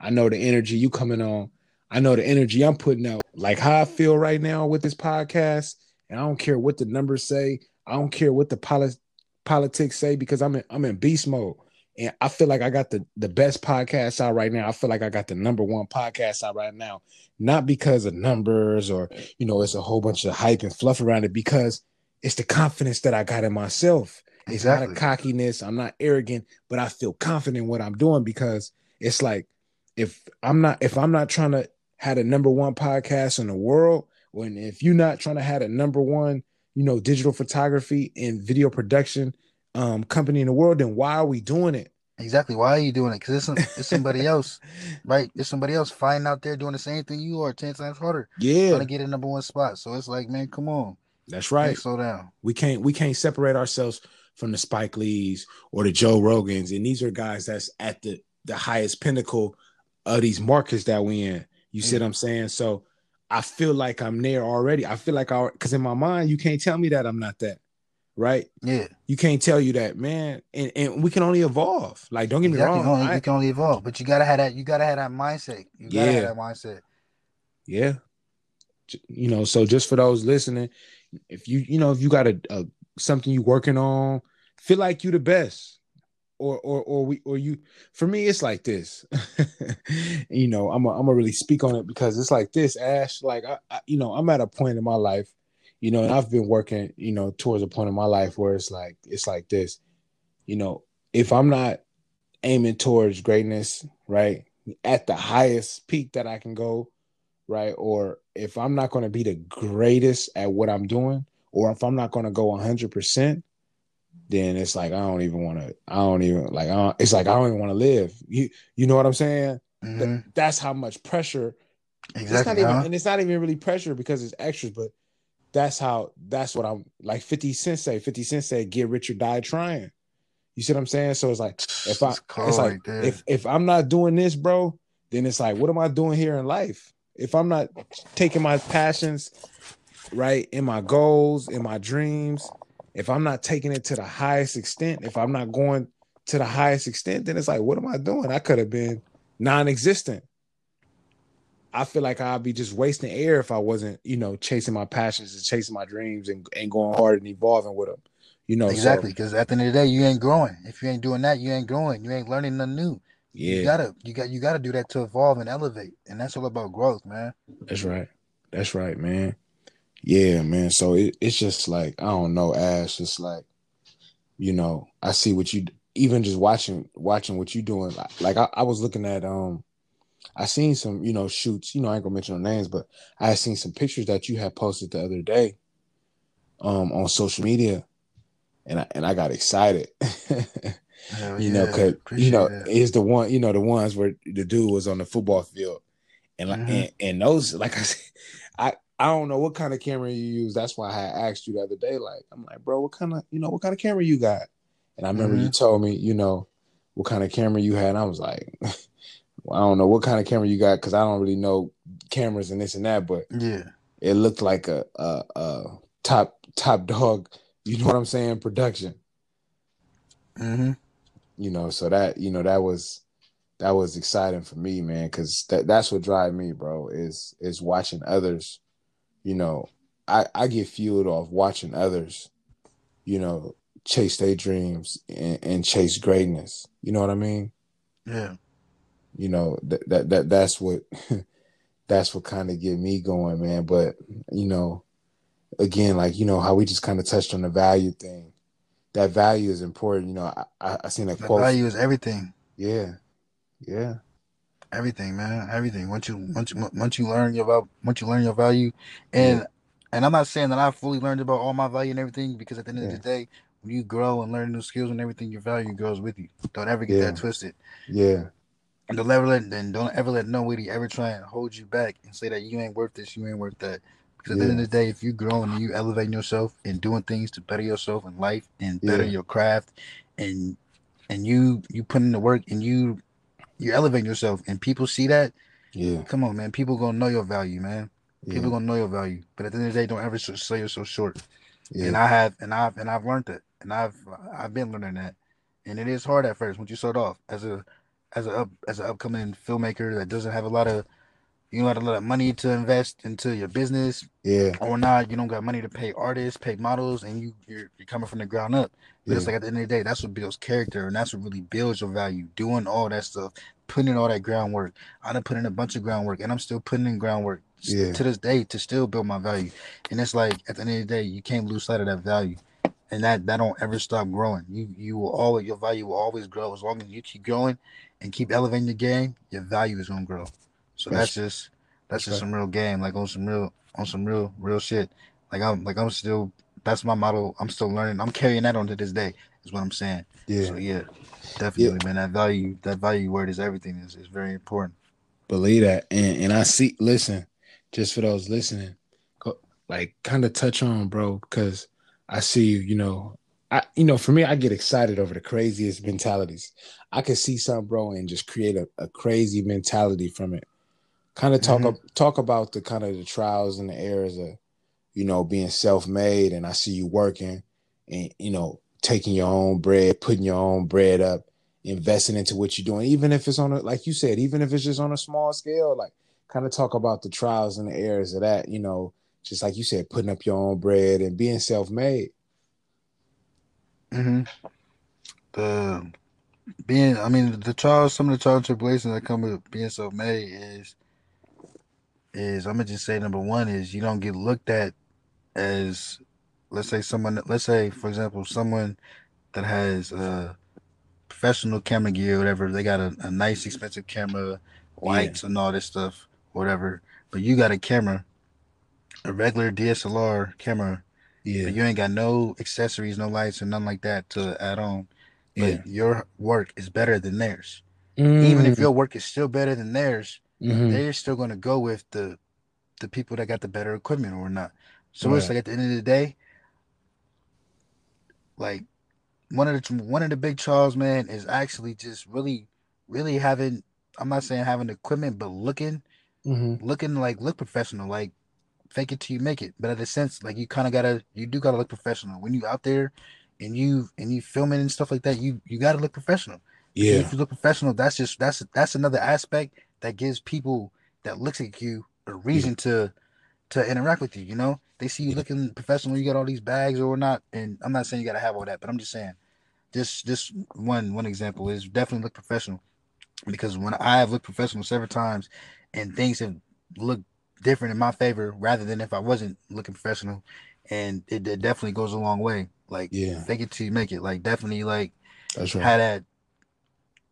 I know the energy you coming on. I know the energy I'm putting out. Like how I feel right now with this podcast, and I don't care what the numbers say. I don't care what the poli- politics say because I'm in I'm in beast mode. And I feel like I got the, the best podcast out right now. I feel like I got the number one podcast out right now, not because of numbers or, you know, it's a whole bunch of hype and fluff around it, because it's the confidence that I got in myself. It's exactly. not a cockiness. I'm not arrogant, but I feel confident in what I'm doing because it's like if I'm not if I'm not trying to have a number one podcast in the world, when if you're not trying to have a number one, you know, digital photography and video production um, company in the world, then why are we doing it? Exactly. Why are you doing it? Because it's, it's somebody [laughs] else, right? It's somebody else fighting out there doing the same thing you are, ten times harder. Yeah, trying to get a number one spot. So it's like, man, come on. That's right. Slow down. We can't we can't separate ourselves from the Spike Lees or the Joe Rogans, and these are guys that's at the the highest pinnacle of these markets that we in. You mm-hmm. see what I'm saying? So I feel like I'm there already. I feel like I because in my mind you can't tell me that I'm not that. Right? Yeah. You can't tell you that, man. And and we can only evolve. Like, don't get exactly. me wrong. You can only evolve, but you gotta have that. You gotta have that mindset. You gotta yeah. have that mindset. Yeah. you know, so just for those listening, if you you know if you got a, a something you working on, feel like you the best or or or we or you for me it's like this [laughs] you know i'm gonna really speak on it because it's like this ash like I, I, you know i'm at a point in my life you know and i've been working you know towards a point in my life where it's like it's like this you know if i'm not aiming towards greatness right at the highest peak that i can go right or if i'm not going to be the greatest at what i'm doing or if i'm not going to go 100% then it's like I don't even want to. I don't even like. I it's like I don't even want to live. You you know what I'm saying? Mm-hmm. Th- that's how much pressure. Exactly. It's not even, huh? and it's not even really pressure because it's extras, but that's how. That's what I'm like. Fifty Cent say. Fifty Cent say, "Get rich or die trying." You see what I'm saying? So it's like if I, it's like if if I'm not doing this, bro, then it's like, what am I doing here in life? If I'm not taking my passions, right, in my goals, in my dreams, if I'm not taking it to the highest extent, if I'm not going to the highest extent, then it's like, what am I doing? I could have been non-existent. I feel like I'd be just wasting air if I wasn't, you know, chasing my passions and chasing my dreams and, and going hard and evolving with them. You know, exactly. Because so, at the end of the day, you ain't growing. If you ain't doing that, you ain't growing. You ain't learning nothing new. Yeah, you gotta, you got, you gotta do that to evolve and elevate, and that's all about growth, man. That's right. That's right, man. Yeah, man. So it, it's just like I don't know, Ash. It's like, you know, I see what you even just watching watching what you doing. Like, like I, I, was looking at um, I seen some you know shoots. You know, I ain't gonna mention no names, but I seen some pictures that you had posted the other day, um, on social media, and I and I got excited. [laughs] you yeah. know, cause you know it's the one you know the ones where the dude was on the football field, and like mm-hmm. and, and those like I said, [laughs] I I don't know what kind of camera you use. That's why I asked you the other day. Like, I'm like, bro, what kind of, you know, what kind of camera you got? And I remember mm-hmm. you told me, you know, what kind of camera you had. And I was like, [laughs] I don't know what kind of camera you got because I don't really know cameras and this and that. But yeah, it looked like a, a, a top top dog. You know what I'm saying? Production. Mm-hmm. You know, so that you know that was that was exciting for me, man, because that that's what drive me, bro. Is is watching others you know, I, I get fueled off watching others, you know, chase their dreams and, and chase greatness. You know what I mean? Yeah. You know, that that, that that's what [laughs] that's what kind of get me going, man. But you know, again, like you know how we just kind of touched on the value thing. That value is important. You know, I I, I seen that quote. Value is everything. Yeah, yeah. Everything, man. Everything. Once you once you once you learn your once you learn your value, and yeah. and I'm not saying that I fully learned about all my value and everything because at the end yeah. of the day, when you grow and learn new skills and everything, your value grows with you. Don't ever get yeah. that twisted. Yeah. And don't ever let then don't ever let nobody ever try and hold you back and say that you ain't worth this, you ain't worth that. Because at the end of the day, if you grow and you elevating yourself and doing things to better yourself in life and better your craft, and and you you put in the work and you you're elevating yourself, and people see that. Yeah. Come on, man. People gonna know your value, man. People yeah. gonna know your value. But at the end of the day, don't ever sell yourself so short. Yeah. And I have, and I've, and I've learned it, and I've, I've been learning that, and it is hard at first once you start off as a, as a, as an upcoming filmmaker that doesn't have a lot of you got a lot of money to invest into your business, yeah, or not. You don't got money to pay artists, pay models, and you you're, you're coming from the ground up. But yeah. it's like at the end of the day, that's what builds character, and that's what really builds your value. Doing all that stuff, putting in all that groundwork. I done put in a bunch of groundwork, and I'm still putting in groundwork yeah. to this day to still build my value. And it's like at the end of the day, you can't lose sight of that value, and that that don't ever stop growing. You you will always your value will always grow as long as you keep growing and keep elevating the game. Your value is gonna grow. So that's, that's just that's just some real game, like on some real on some real real shit. Like I'm like I'm still that's my model. I'm still learning. I'm carrying that on to this day. Is what I'm saying. Yeah. So yeah, definitely, yeah. man. That value that value word is everything. is is very important. Believe that, and and I see. Listen, just for those listening, like kind of touch on, bro, because I see you. You know, I you know for me, I get excited over the craziest mentalities. I can see something, bro, and just create a, a crazy mentality from it kind of talk mm-hmm. talk about the kind of the trials and the errors of you know being self-made and i see you working and you know taking your own bread putting your own bread up investing into what you're doing even if it's on a like you said even if it's just on a small scale like kind of talk about the trials and the errors of that. You know, just like you said, putting up your own bread and being self-made. Mm-hmm. The being, I mean, the trials, some of the trials tribulations that come with being self-made is, is I'm gonna just say number one is you don't get looked at as, let's say someone, let's say for example, someone that has a professional camera gear, whatever. They got a, a nice, expensive camera, lights, yeah. and all this stuff, whatever. But you got a camera, a regular DSLR camera. Yeah. you ain't got no accessories, no lights, or nothing like that to add on. But yeah. your work is better than theirs. Mm. Even if mm. your work is still better than theirs, mm-hmm. they're still gonna go with the the people that got the better equipment or not. So right. it's like at the end of the day, like one of the one of the big trials, man, is actually just really, really having. I'm not saying having equipment, but looking, mm-hmm. looking like look professional, like fake it till you make it. But at a sense, like you kind of gotta, you do gotta look professional when you out there, and you and you filming and stuff like that. You you gotta look professional. Yeah. if you look professional, that's just that's that's another aspect that gives people that looks at you a reason yeah. to to interact with you. You know, they see you looking professional. You got all these bags or not, and I'm not saying you got to have all that, but I'm just saying, just this one one example is definitely look professional, because when I have looked professional several times, and things have looked different in my favor rather than if I wasn't looking professional, and it, it definitely goes a long way. Like yeah, fake it till you make it. Like definitely like that's right. Had that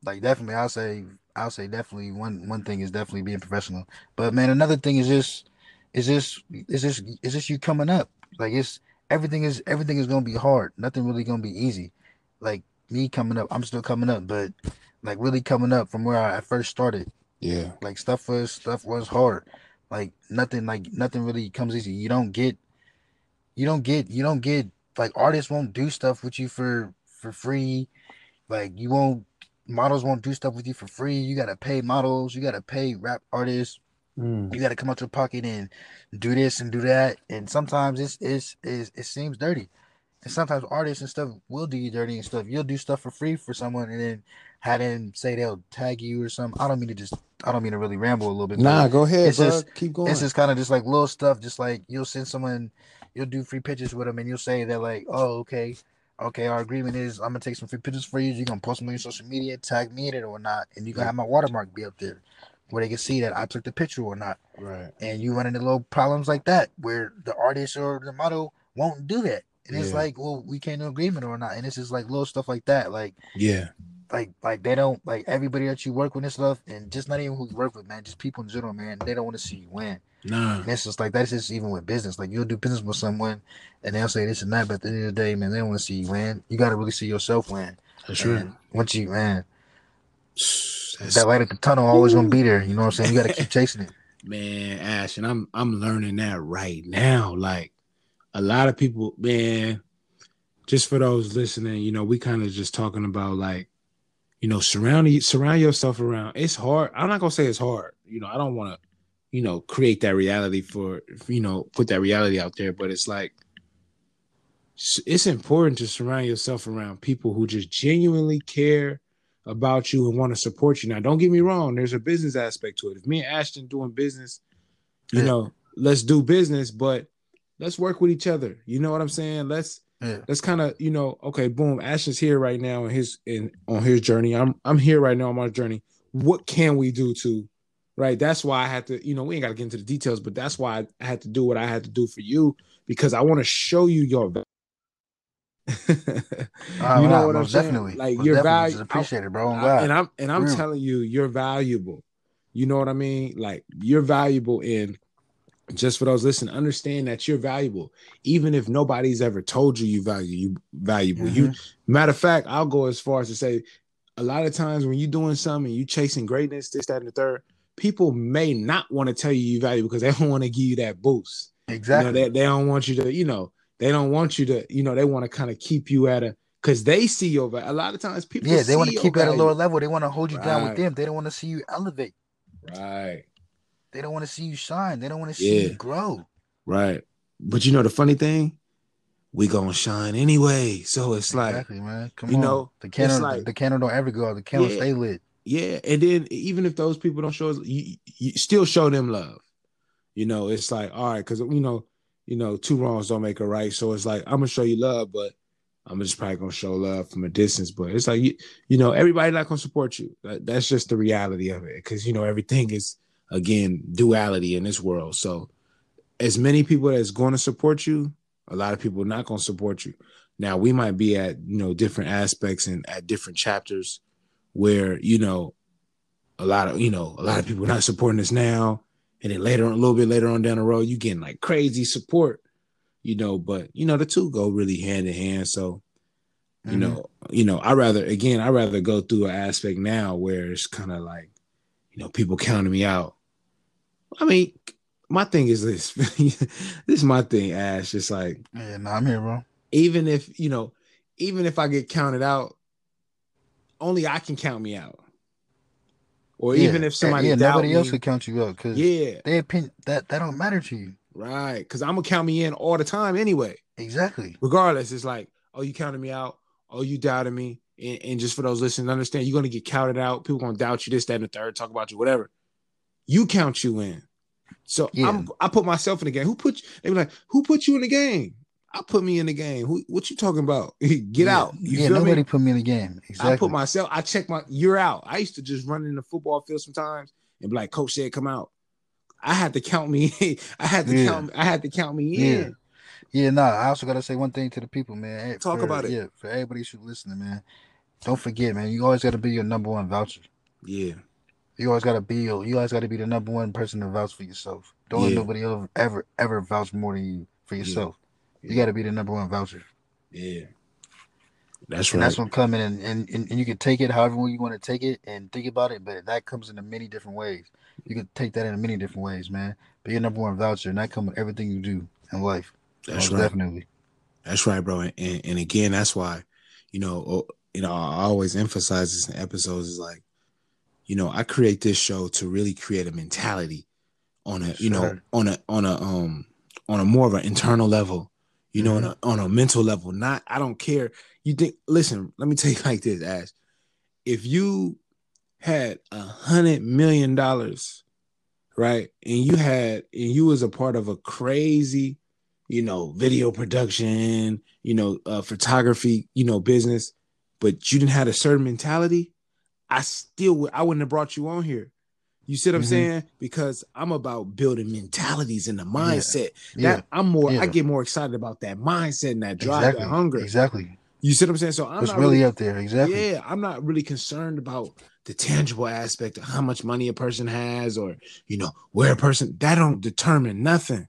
like definitely I'll say I'll say definitely one one thing is definitely being professional. But man, another thing is just is this is this is this you coming up? Like it's everything is everything is gonna be hard. Nothing really gonna be easy. Like me coming up, I'm still coming up, but like really coming up from where I first started. Yeah. Like stuff was stuff was hard. Like nothing like nothing really comes easy. You don't get you don't get you don't get like artists won't do stuff with you for for free. Like you won't models won't do stuff with you for free. You gotta pay models, you gotta pay rap artists, Mm. You got to come out your pocket and do this and do that, and sometimes it's it's, it's it seems dirty, and sometimes artists and stuff will do you dirty and stuff. You'll do stuff for free for someone, and then have them say they'll tag you or something. I don't mean to just I don't mean to really ramble a little bit. Nah, go ahead, it's bro. Just, Keep going. It's just kind of just like little stuff, just like you'll send someone, you'll do free pictures with them, and you'll say they're like, oh okay. Okay, our agreement is I'm gonna take some free pictures for you. You're gonna post them on your social media, tag me in it or not, and you're gonna have my watermark be up there where they can see that I took the picture or not. Right. And you run into little problems like that where the artist or the model won't do that. And yeah. it's like, well, we came to agreement or not. And it's just like little stuff like that. Like, yeah. Like, like they don't like everybody that you work with and stuff, and just not even who you work with, man. Just people in general, man. They don't want to see you win. Nah. And it's just like that's just even with business. Like you'll do business with someone, and they'll say this and that, but at the end of the day, man, they don't want to see you win. You got to really see yourself win. That's true. Once you man, that light at the tunnel always gonna be there. You know what I'm saying? You gotta keep [laughs] chasing it. Man, Ash, and I'm I'm learning that right now. Like a lot of people, man, just for those listening, you know, we kind of just talking about like, you know, surround surround yourself around. It's hard. I'm not gonna say it's hard. You know, I don't want to, you know, create that reality for, you know, put that reality out there. But it's like, it's important to surround yourself around people who just genuinely care about you and want to support you. Now, don't get me wrong, there's a business aspect to it. If me and Ashton doing business, you yeah. know, let's do business, but let's work with each other. You know what I'm saying? Let's yeah. let's kind of, you know, okay, boom, Ashton's here right now in his in on his journey. I'm I'm here right now on my journey. What can we do to right? That's why I had to, you know, we ain't got to get into the details, but that's why I had to do what I had to do for you because I want to show you your value [laughs] ah, you know what I'm saying? Definitely. Like most you're valuable. Appreciate it, bro. and I'm and I'm Real. telling you, you're valuable. You know what I mean? Like you're valuable in just for those listening, understand that you're valuable, even if nobody's ever told you you value you valuable. Mm-hmm. You matter of fact, I'll go as far as to say a lot of times when you're doing something you're chasing greatness, this, that, and the third, people may not want to tell you you value because they don't want to give you that boost. Exactly. You know, they, they don't want you to, you know, they don't want you to, you know, they want to kind of keep you at a because they see your value. A lot of times people Yeah, they want to keep you at a lower level. They want to hold you right. down with them. They don't want to see you elevate. Right. They don't want to see you shine. They don't want to see yeah. you grow. Right. But you know the funny thing? We gonna shine anyway. So it's like exactly, man. Come you on. know the candle like, the candle don't ever go out. The candle yeah. stay lit. Yeah, and then even if those people don't show us, you, you still show them love. You know, it's like all right, because you know, you know, two wrongs don't make a right. So it's like I'm gonna show you love, but I'm just probably gonna show love from a distance. But it's like you, you know, everybody not gonna support you. That, that's just the reality of it. Because you know, everything is again duality in this world. So as many people that's going to support you, a lot of people not going to support you. Now we might be at you know different aspects and at different chapters where you know a lot of you know a lot of people [laughs] not supporting us now, and then later on a little bit later on down the road you getting like crazy support, you know. But you know the two go really hand in hand. So you mm-hmm. know you know I rather again I rather go through an aspect now where it's kind of like you know people counting me out. I mean my thing is this. [laughs] this is my thing, Ash. Just like yeah, no, I'm here, bro. Even if you know, even if I get counted out, only I can count me out. Or yeah, even if somebody yeah, nobody me, else can count you out because yeah, they opinion that that don't matter to you, right? Because I'm gonna count me in all the time anyway. Exactly. Regardless, it's like, oh, you counted me out. Oh, you doubted me. And, and just for those listening, understand you're gonna get counted out. People gonna doubt you, this, that, and the third, talk about you, whatever. You count you in. So yeah. I'm I put myself in the game. Who put you, they be like, who put you in the game? I put me in the game. Who what you talking about? [laughs] Get yeah. out. You yeah, nobody me? put me in the game. Exactly. I put myself, I check my you're out. I used to just run in the football field sometimes and be like, coach said come out. I had to count me [laughs] I had to yeah. count I had to count me in. Yeah. Yeah, nah. I also gotta say one thing to the people, man. Talk for, about it. Yeah, for everybody who's listening, man. Don't forget, man. You always gotta be your number one voucher. Yeah. You always gotta be you always gotta be the number one person to vouch for yourself. Don't yeah. let nobody ever ever ever vouch more than you for yourself. Yeah. You gotta be the number one voucher. Yeah. That's and right. That's what coming and, and, and, and you can take it however you want to take it and think about it, but that comes in many different ways. You can take that in many different ways, man. Be your number one voucher, and that comes with everything you do in life. That's Most right. Definitely. That's right, bro. And, and again, that's why, you know, oh, you know, I always emphasize this in episodes is like, you know, I create this show to really create a mentality on a, you know, on a on a um on a more of an internal level, you know, mm-hmm. on a on a mental level. Not I don't care. You think listen, let me tell you [laughs] like this, Ash. If you had a hundred million dollars, right, and you had and you was a part of a crazy, you know, video production, you know, uh, photography, you know, business, but you didn't have a certain mentality, I still would I wouldn't have brought you on here. You see what I'm mm-hmm. saying? Because I'm about building mentalities and the mindset. Yeah. That yeah. I'm more yeah. I get more excited about that mindset and that drive, exactly. that hunger. Exactly. You see what I'm saying? So I'm it's not really, really up there. Exactly. Yeah, I'm not really concerned about the tangible aspect of how much money a person has or you know where a person that don't determine nothing.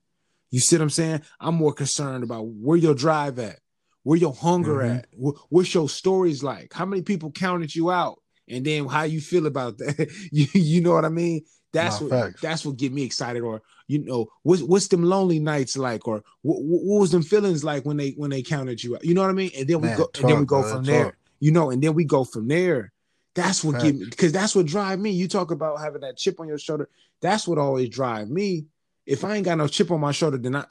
You see what I'm saying? I'm more concerned about where your drive at, where your hunger mm-hmm. at, what's your stories like, how many people counted you out, and then how you feel about [laughs] that. you, you know what I mean? That's what facts. that's what get me excited. Or you know, what's what's them lonely nights like? Or what, what, was them feelings like when they when they counted you out? You know what I mean? And then we go talk, and then we go from talk. there. You know, and then we go from there. That's what get me because that's what drive me. You talk about having that chip on your shoulder. That's what always drive me. If I ain't got no chip on my shoulder, then I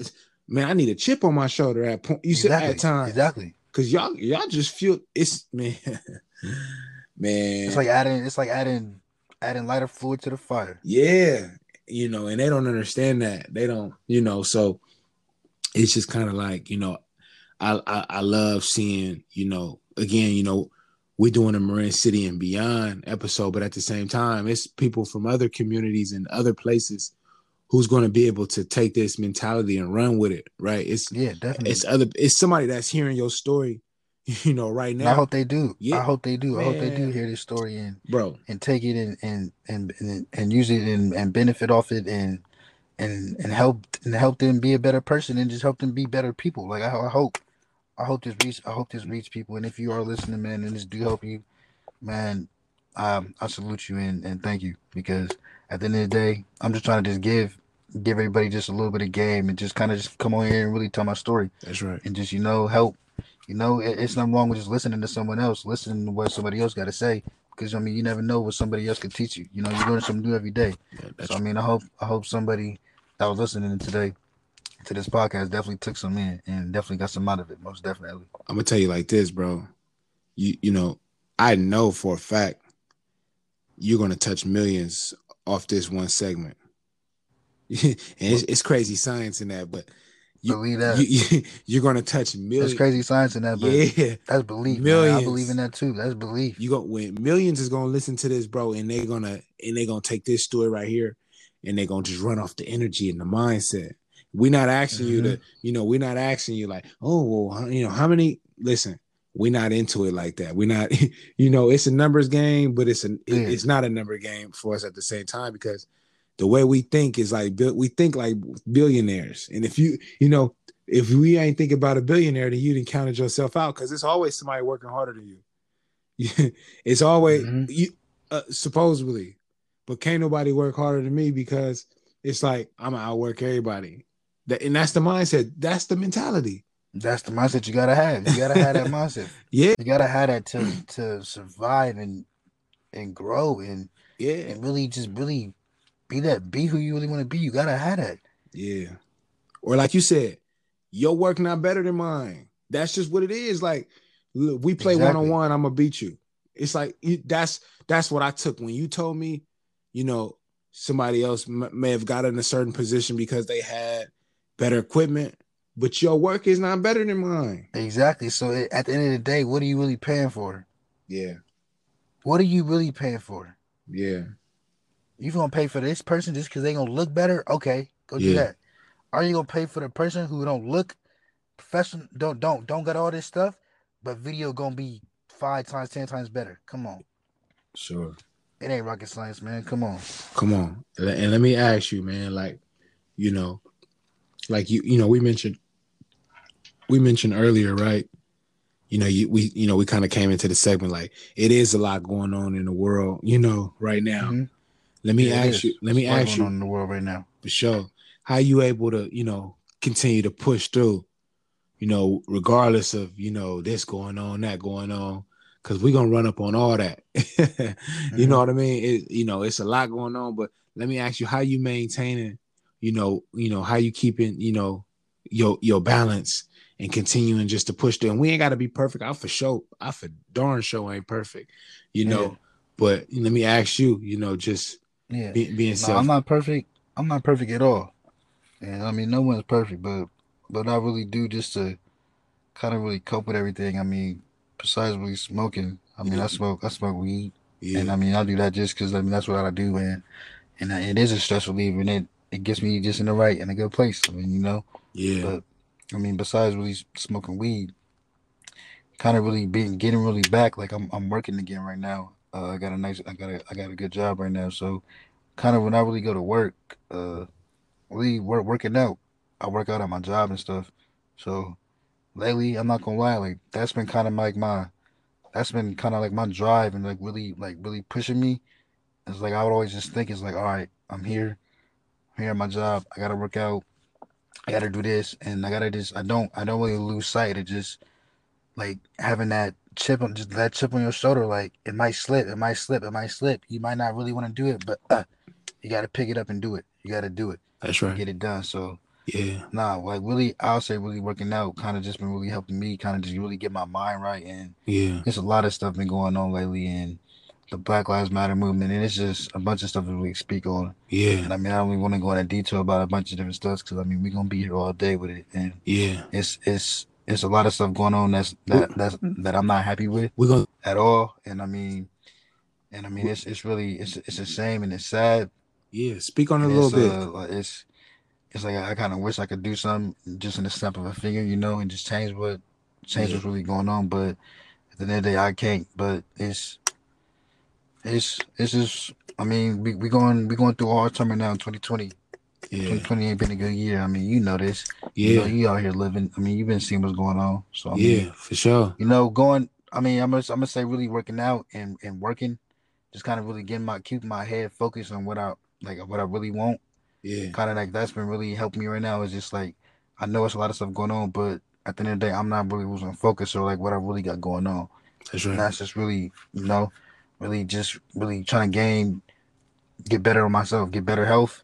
man, I need a chip on my shoulder at point. You exactly. said at times exactly because y'all y'all just feel it's man. [laughs] man. It's like adding it's like adding adding lighter fluid to the fire. Yeah. You know, and they don't understand that. They don't, you know, so it's just kind of like, you know, I, I I love seeing, you know, again, you know, we're doing a Marin City and Beyond episode, but at the same time, it's people from other communities and other places who's going to be able to take this mentality and run with it, right? It's yeah, definitely. It's other. It's somebody that's hearing your story [laughs] you know, right now. I hope they do. Yeah. I hope they do. Man. I hope they do hear this story and bro and take it and and and and, and use it and, and benefit off it and and and help and help them be a better person and just help them be better people. Like I, I hope, I hope this reach. I hope this reach people. And if you are listening, man, and this do help you, man, um, I salute you and and thank you because at the end of the day, I'm just trying to just give give everybody just a little bit of game and just kind of just come on here and really tell my story. That's right. And just you know help you know, it, it's nothing wrong with just listening to someone else, listening to what somebody else got to say. Because I mean, you never know what somebody else can teach you. You know, you're learning something new every day. Yeah, so I mean, I hope I hope somebody that was listening today to this podcast definitely took some in and definitely got some out of it. Most definitely. I'm gonna tell you like this, bro. You you know, I know for a fact you're gonna touch millions off this one segment. [laughs] it's, it's crazy science in that, but you, Believe that. you, are gonna touch millions. There's crazy science in that, but Yeah, that's belief. man. I believe in that too. That's belief. you go when millions is gonna listen to this, bro, and they're gonna and they're gonna take this story right here, and they're gonna just run off the energy and the mindset. We're not asking you to, mm-hmm. you know, we're not asking you like, oh, well, you know, how many? Listen, we're not into it like that. We're not, [laughs] you know, it's a numbers game, but it's a, it- Yeah. it's not a number game for us at the same time because the way we think is like we think like billionaires, and if you, you know, if we ain't thinking about a billionaire, then you didn't counted yourself out because it's always somebody working harder than you. [laughs] it's always Mhm. you uh, supposedly, but can't nobody work harder than me because it's like I'm gonna outwork everybody. That and that's the mindset. That's the mentality. That's the mindset you gotta have. You gotta have that [laughs] mindset. Yeah, You gotta have that to to survive and and grow and yeah, and really just really be that be who you really want to be. You gotta have that. yeah. Or like you said, your work not better than mine. That's just what it is. Like look, we play one on one, I'm gonna beat you. It's like you, that's that's what I took when you told me, you know, somebody else m- may have got in a certain position because they had better equipment, but your work is not better than mine. Exactly. So it, at the end of the day, what are you really paying for? Yeah, What are you really paying for? yeah, You gonna pay for this person just because they gonna look better? Okay, go do that. Are you gonna pay for the person who don't look professional? Don't don't don't got all this stuff, but video gonna be five times, ten times better. Come on, sure. it ain't rocket science, man. Come on. Come on, and let me ask you, man. Like, you know, like you, you know, we mentioned, we mentioned earlier, right? You know, you we, you know, we kind of came into the segment like it is a lot going on in the world, you know, right now. Mhm. Let me Yeah, ask you. Let me ask going you on in the world right now? for sure. How you able to, you know, continue to push through, you know, regardless of, you know, this going on, that going on, because we're gonna run up on all that. [laughs] you know mm-hmm. what I mean? It, you know, it's a lot going on, but let me ask you how you maintaining, you know, you know, how you keeping, you know, your your balance and continuing just to push through. And we ain't gotta be perfect. I for sure, I for darn sure ain't perfect, you know. Yeah. But let me ask you, you know, just Yeah. be, being No, self I'm not perfect. I'm not perfect at all. And I mean, no one's perfect, but but I really do just to kind of really cope with everything. I mean, besides really smoking, I mean, I smoke I smoke weed, yeah. and I mean, I do that just because I mean that's what I do, and and it is a stress reliever, and it it gets me just in the right in a good place. I mean, you know, yeah. but I mean, besides really smoking weed, kind of really being getting really back. Like I'm I'm working again right now. Uh, I got a nice I got a I got a good job right now. So kind of when I really go to work, uh, really work working out. I work out at my job and stuff. So lately, I'm not gonna lie, like that's been kind of like my that's been kind of like my drive and like really like really pushing me. It's like I would always just think it's like, all right, I'm here, I'm here at my job. I gotta work out. I gotta do this, and I gotta just. I don't. I don't really lose sight of just like having that chip on just that chip on your shoulder. Like it might slip, it might slip, it might slip. You might not really want to do it, but uh, you gotta pick it up and do it. You gotta do it, That's right. get it done. So Yeah. nah, like really, I'll say really working out kind of just been really helping me kind of just really get my mind right. And Yeah. there's a lot of stuff been going on lately, and the Black Lives Matter movement, and it's just a bunch of stuff to really speak on. Yeah. And I mean, I don't really want to go into detail about a bunch of different stuff because I mean, we're gonna be here all day with it, and Yeah. it's it's it's a lot of stuff going on that's that that's that I'm not happy with We're gonna at all. And I mean, and I mean, it's it's really it's it's a shame and it's sad. yeah, speak on it a little bit. uh, like, it's it's like I, kind of wish I could do something just in the snap of a finger, you know, and just change what change Yeah. what's really going on. But at the end of the day, I can't. But it's it's it's just. I mean, we we going we going through a hard time right now in 2020. Yeah. 2020 ain't been a good year. I mean, you know this. You know, Yeah. you out here living. I mean, you've been seeing what's going on. So I mean, Yeah, for sure. you know, going. I mean, I'm gonna, I'm gonna say really working out and and working, just kind of really getting my keeping my head focused on what I like, what I really want. Yeah. Kind of like that's been really helping me right now. Is just like I know it's a lot of stuff going on, but at the end of the day, I'm not really losing focus or like what I really got going on. That's And that's just really, you know, really just really trying to gain, get better on myself, get better health,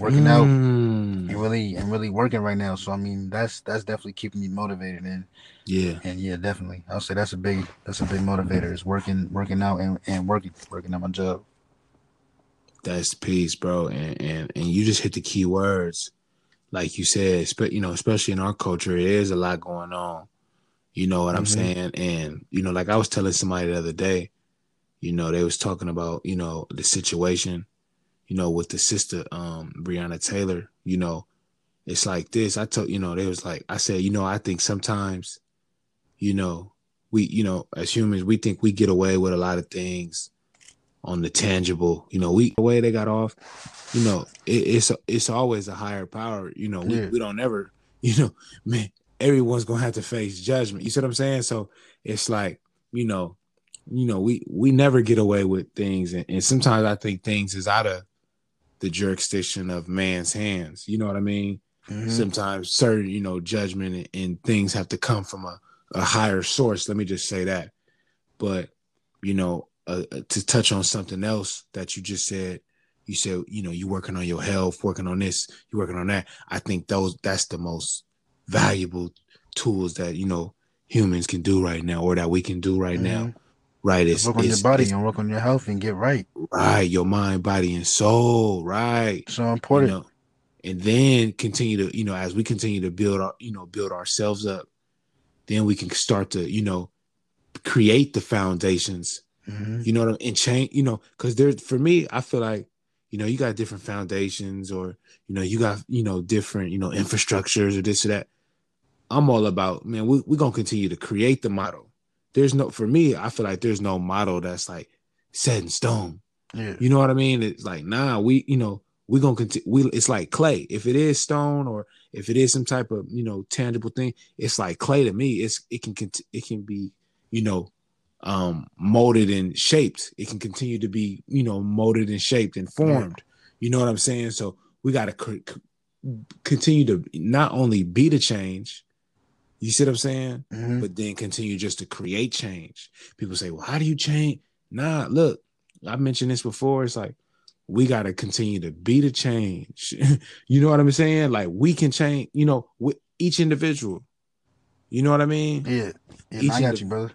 working out Mm. and really and really working right now. So I mean, that's that's definitely keeping me motivated and Yeah. and yeah, definitely. I'll say that's a big that's a big motivator is working working out and, and working working at my job. That's peace, bro. And and and you just hit the key words, like you said. You know, especially in our culture, it is a lot going on. You know what mm-hmm. I'm saying? And you know, like I was telling somebody the other day, you know, they was talking about you know the situation, you know, with the sister um Breonna Taylor. You know, it's like this. I told you know, they was like I said, you know, I think sometimes, you know, we you know as humans we think we get away with a lot of things on the tangible. You know, we the way they got off. You know, it, it's it's always a higher power. You know, we, yeah. we don't ever. You know, man, everyone's gonna have to face judgment. You see what I'm saying? So it's like, you know, you know, we we never get away with things, and, and sometimes I think things is out of the jurisdiction of man's hands. You know what I mean? Mm-hmm. Sometimes certain, you know, judgment and, and things have to come from a, a higher source. Let me just say that. But you know, uh, uh, to touch on something else that you just said you said you know you're working on your health working on this you're working on that i think those that's the most valuable tools that you know humans can do right now or that we can do right mm-hmm. now right it's work on it's, your body and work on your health and get right right your mind body and soul right so important you know, and then continue to you know as we continue to build our you know build ourselves up then we can start to you know create the foundations Mm-hmm. You know what I mean? And change, you know, because there's for me, I feel like, you know, you got different foundations or, you know, you got, you know, different, you know, infrastructures or this or that. I'm all about, man, we, we're gonna continue to create the model. There's no for me, I feel like there's no model that's like set in stone. Yeah. You know what I mean? It's like, nah, we, you know, we're gonna continue we it's like clay. If it is stone or if it is some type of, you know, tangible thing, it's like clay to me. It's it can it can be, you know, um, molded and shaped. It can continue to be, you know, molded and shaped and formed. Yeah. You know what I'm saying? So we got to c- continue to not only be the change, you see what I'm saying, mm-hmm. but then continue just to create change. People say, "Well, how do you change?" Nah, look, I mentioned this before. It's like we got to continue to be the change. [laughs] you know what I'm saying? Like we can change. You know, with each individual. You know what I mean? Yeah, yeah I got indiv- you, brother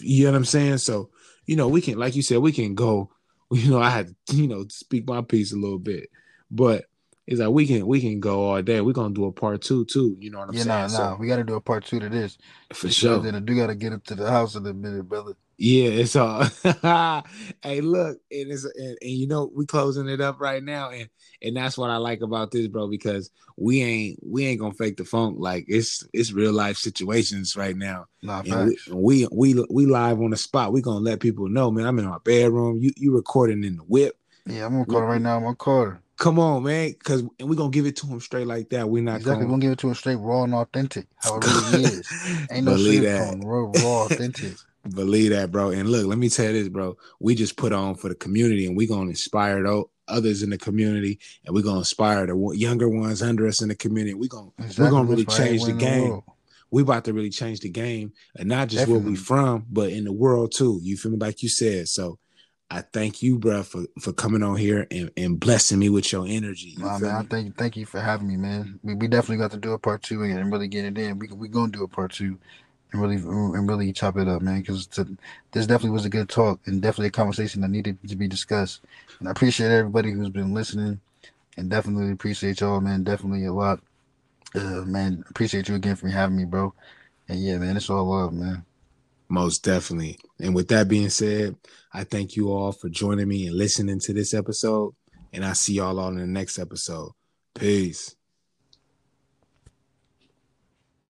you know what I'm saying? So, you know, we can, like you said, we can go. [laughs] You know, I had, you know, speak my piece a little bit, but it's like we can we can go all day. We're gonna do a part two too. You know what I'm yeah, saying? Yeah, nah, nah. So, we gotta do a part two to this. For sure. Then I do gotta get up to the house in a minute, brother. Yeah, it's all. [laughs] hey, look, and it's and, and, you know we closing it up right now, and and that's what I like about this, bro, because we ain't we ain't gonna fake the funk. Like it's it's real life situations right now. Nah, we, we, we we live on the spot. We gonna let people know, man. I'm in my bedroom. You you recording in the whip. Yeah, I'm recording right now. I'm recording. Come on, man, because and we're gonna give it to him straight like that. We're not exactly. We're gonna give it to him straight, raw and authentic, how it really is. Ain't no Believe that. raw, raw, [laughs] authentic. Believe that, bro. And look, let me tell you this, bro. We just put on for the community, and we're gonna inspire others in the community, and we're gonna inspire the younger ones under us in the community. We're gonna exactly. we're gonna really change the game. The we about to really change the game, and not just Definitely. where we from, but in the world too. You feel me? Like you said, so I thank you, bro, for, for coming on here and, and blessing me with your energy. You man, I thank thank you for having me, man. We, we definitely got to do a part two and really get it in. We we gonna do a part two and really and really chop it up, man. Because this definitely was a good talk and definitely a conversation that needed to be discussed. And I appreciate everybody who's been listening, and definitely appreciate y'all, man. Definitely a lot, uh, man. Appreciate you again for having me, bro. And yeah, man, it's all love, man. Most definitely. And with that being said, I thank you all for joining me and listening to this episode. And I see y'all on the next episode. Peace.